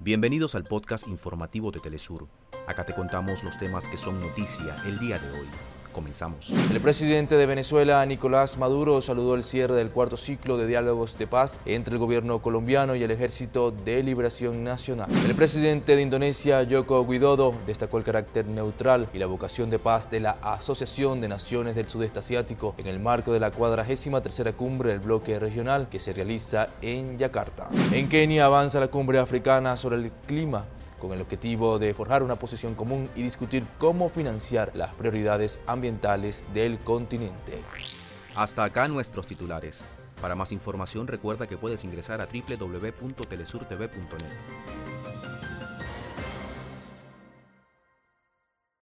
Bienvenidos al podcast informativo de Telesur. Acá te contamos los temas que son noticia el día de hoy. Comenzamos. El presidente de Venezuela, Nicolás Maduro, saludó el cierre del cuarto ciclo de diálogos de paz entre el gobierno colombiano y el Ejército de Liberación Nacional. El presidente de Indonesia, Joko Widodo, destacó el carácter neutral y la vocación de paz de la Asociación de Naciones del Sudeste Asiático en el marco de la cuadragésima tercera cumbre del bloque regional que se realiza en Yakarta. En Kenia avanza la cumbre africana sobre el clima con el objetivo de forjar una posición común y discutir cómo financiar las prioridades ambientales del continente. Hasta acá nuestros titulares. Para más información recuerda que puedes ingresar a www.telesurtv.net.